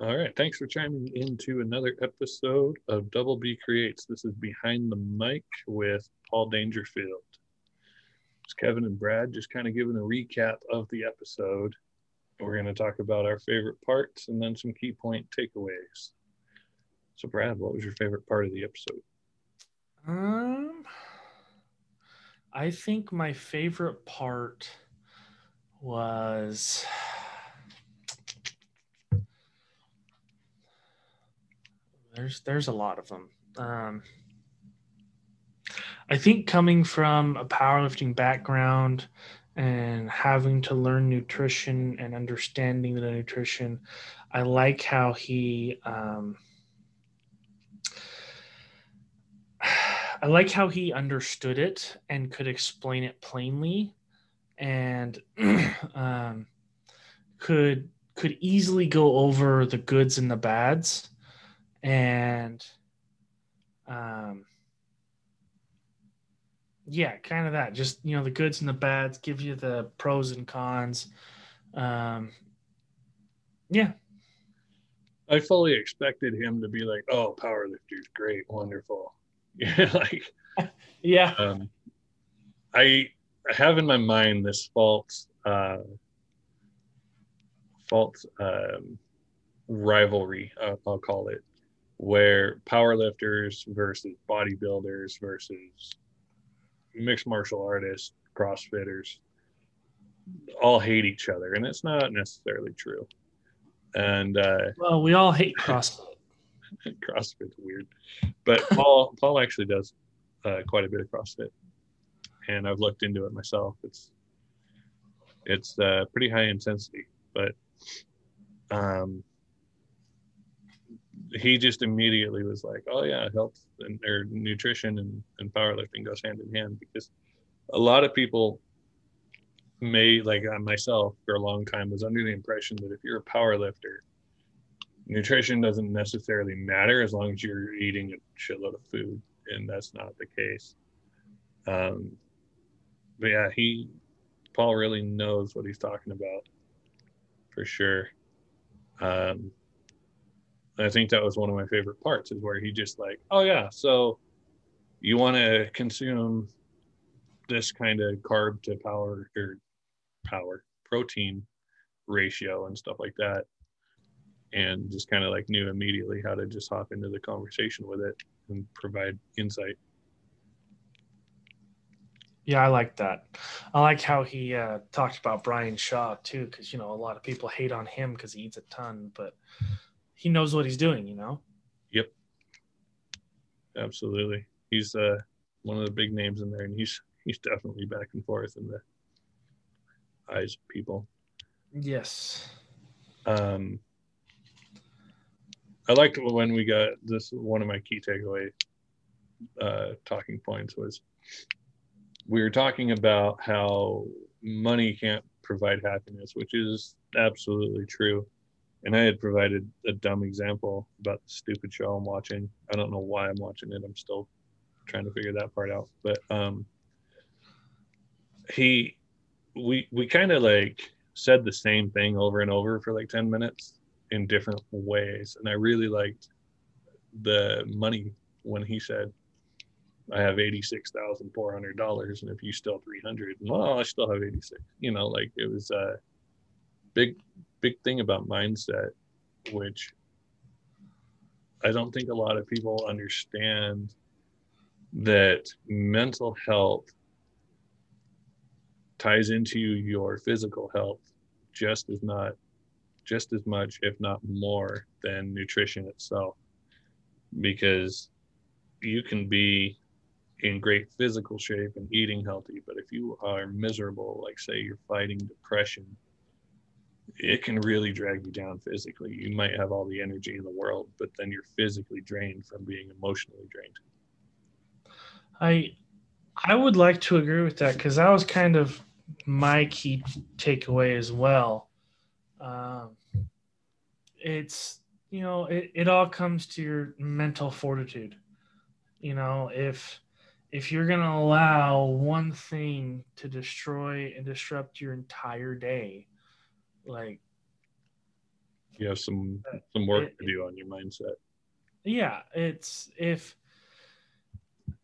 All right. Thanks for chiming into another episode of Double B Creates. This is Behind the Mic with Paul Dangerfield. It's Kevin and Brad just kind of giving a recap of the episode. We're going to talk about our favorite parts and then some key point takeaways. So, Brad, what was your favorite part of the episode? Um, I think my favorite part was there's there's a lot of them. Um, I think coming from a powerlifting background and having to learn nutrition and understanding the nutrition, I like how he. Um, I like how he understood it and could explain it plainly, and um, could could easily go over the goods and the bads, and um, yeah, kind of that. Just you know, the goods and the bads, give you the pros and cons. Um, yeah, I fully expected him to be like, "Oh, powerlifter's great, wonderful." Yeah, like yeah. um, I have in my mind this false, uh, false um, rivalry. Uh, I'll call it, where powerlifters versus bodybuilders versus mixed martial artists, CrossFitters, all hate each other, and it's not necessarily true. And uh, Well, we all hate CrossFit. CrossFit's weird, but Paul Paul actually does uh, quite a bit of CrossFit, and I've looked into it myself. It's it's uh, pretty high intensity, but um, he just immediately was like, "Oh yeah, health and or nutrition and, and powerlifting goes hand in hand," because a lot of people may like myself for a long time was under the impression that if you're a power lifter nutrition doesn't necessarily matter as long as you're eating a shitload of food and that's not the case. Um but yeah he paul really knows what he's talking about for sure. Um i think that was one of my favorite parts is where he just like oh yeah so you want to consume this kind of carb to power or power protein ratio and stuff like that and just kind of like knew immediately how to just hop into the conversation with it and provide insight Yeah, I like that. I like how he uh, talked about Brian Shaw too, because you know a lot of people hate on him because he eats a ton, but he knows what he's doing. You know. yep absolutely he's uh one of the big names in there and he's he's definitely back and forth in the eyes of people Yes. um i liked when we got this one of my key takeaway uh talking points was we were talking about how money can't provide happiness which is absolutely true and i had provided a dumb example about the stupid show i'm watching. I don't know why i'm watching it. I'm still trying to figure that part out. But um he we we kind of like said the same thing over and over for like 10 minutes in different ways. And i really liked the money when he said i have $86400 and if you still 300 well i still have 86 you know like it was a big big thing about mindset which i don't think a lot of people understand that mental health ties into your physical health just as not just as much if not more than nutrition itself. Because you can be in great physical shape and eating healthy but if you are miserable like say you're fighting depression it can really drag you down physically you might have all the energy in the world but then you're physically drained from being emotionally drained I I would like to agree with that because that was kind of my key takeaway as well. Um, it's you know it, it all comes to your mental fortitude. You know if if you're gonna allow one thing to destroy and disrupt your entire day, like you have some uh, some work to do on your mindset. Yeah, it's if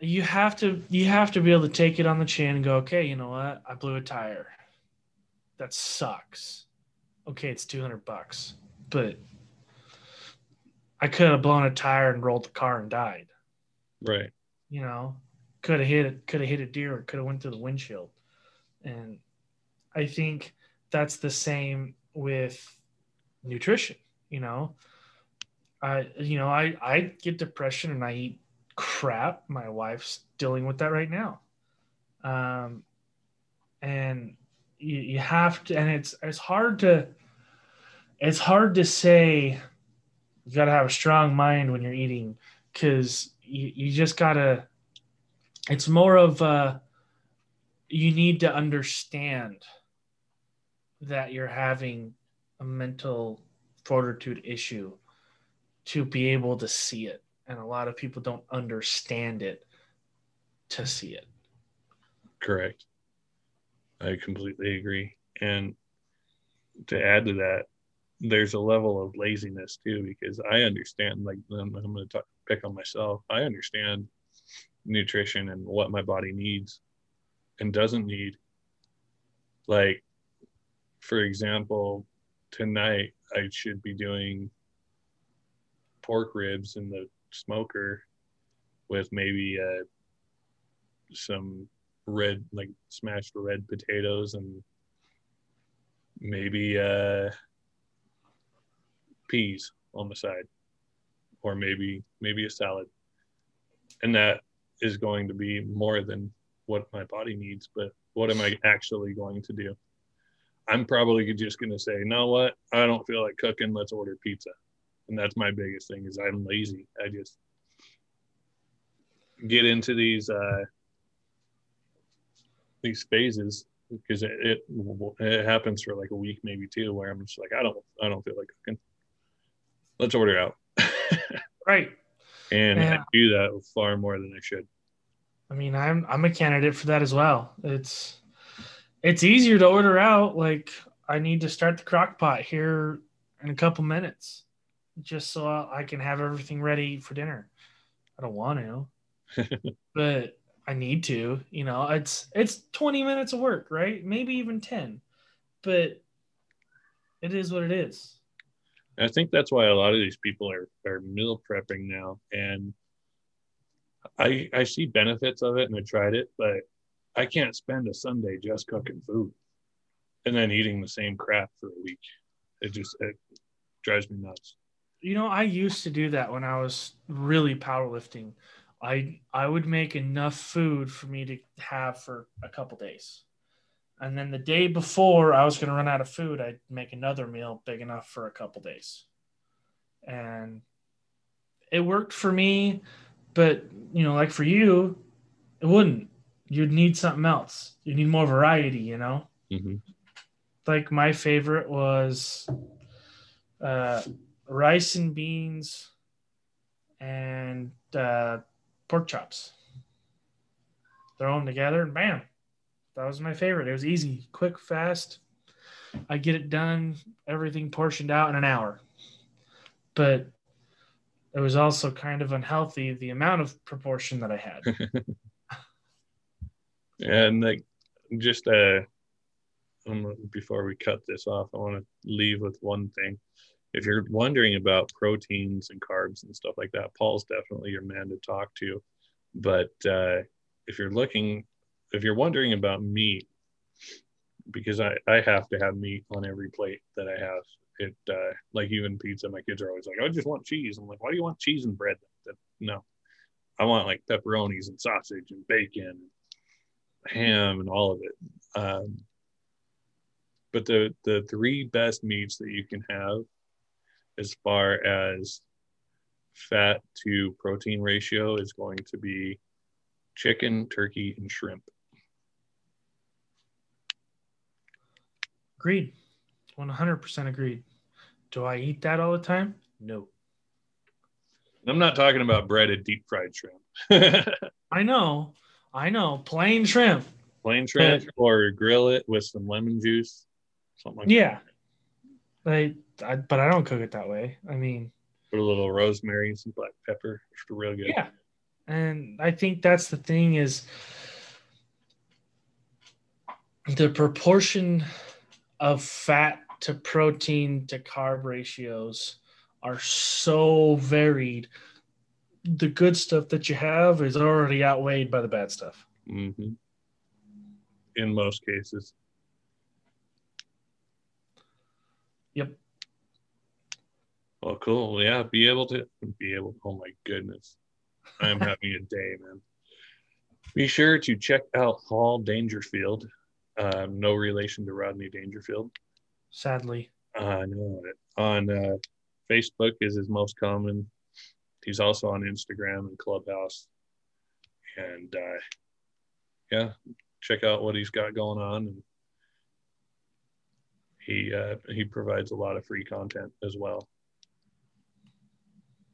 you have to you have to be able to take it on the chin and go, okay, you know what? I blew a tire. That sucks. Okay, it's 200 bucks. But I could have blown a tire and rolled the car and died. Right. You know, could have hit it, could have hit a deer, or could have went through the windshield. And I think that's the same with nutrition. You know, I you know I I get depression and I eat crap. My wife's dealing with that right now. Um, and you, you have to, and it's it's hard to it's hard to say you got to have a strong mind when you're eating because you, you just gotta it's more of uh you need to understand that you're having a mental fortitude issue to be able to see it. And a lot of people don't understand it to see it. Correct. I completely agree. And to add to that there's a level of laziness too because i understand like i'm, I'm going to pick on myself. I understand nutrition and what my body needs and doesn't need. Like for example tonight i should be doing pork ribs in the smoker with maybe uh, some red like smashed red potatoes and maybe uh peas on the side or maybe maybe a salad. And that is going to be more than what my body needs but what am i actually going to do i'm probably just going to say you know what? I don't feel like cooking. Let's order pizza. And that's my biggest thing is i'm lazy. I just get into these uh these phases because it, it, it happens for like a week maybe two where i'm just like i don't i don't feel like cooking. Let's order out. Right. And yeah. i do that far more than i should. I mean i'm i'm a candidate for that as well. It's it's easier to order out like i need to start the crock pot here in a couple minutes just so i can have everything ready for dinner i don't want to but I need to, you know, it's it's 20 minutes of work, right? Maybe even 10. But it is what it is. I think that's why a lot of these people are are meal prepping now and I I see benefits of it and I tried it, but I can't spend a Sunday just cooking food and then eating the same crap for a week. It just it drives me nuts. You know, I used to do that when I was really powerlifting. I I would make enough food for me to have for a couple days. And then the day before I was going to run out of food, I'd make another meal big enough for a couple days. And it worked for me, but you know, like for you, it wouldn't. You'd need something else. You need more variety, you know? Mm-hmm. Like my favorite was uh, rice and beans and uh, pork chops. Throw them together and bam. That was my favorite. It was easy, quick, fast. I get it done, everything portioned out in an hour. But it was also kind of unhealthy the amount of proportion that I had. and like just uh before we cut this off, I want to leave with one thing. If you're wondering about proteins and carbs and stuff like that, Paul's definitely your man to talk to. But uh, if you're looking, if you're wondering about meat, because I, I have to have meat on every plate that I have. It uh, like even pizza, my kids are always like, I just want cheese. I'm like, why do you want cheese and bread? That, no, I want like pepperonis and sausage and bacon, ham and all of it. Um, but the the three best meats that you can have, as far as fat to protein ratio is going to be chicken, turkey, and shrimp. Agreed. 100% agreed. Do I eat that all the time? No. I'm not talking about breaded deep fried shrimp. I know. I know. Plain shrimp. Plain shrimp but, or grill it with some lemon juice. Something like that. yeah. I but I don't cook it that way. I mean, Put a little rosemary and some black pepper. It's real good. yeah, and I think that's the thing is the proportion of fat to protein to carb ratios are so varied. The good stuff that you have is already outweighed by the bad stuff. hmm In most cases. Yep. Well, cool. Yeah, be able to be able. Oh my goodness, I am having a day, man. Be sure to check out Paul Dangerfield. Um, no relation to Rodney Dangerfield. Sadly, I know it. On uh, Facebook is his most common. He's also on Instagram and Clubhouse. And uh, yeah, check out what he's got going on. And he uh, he provides a lot of free content as well.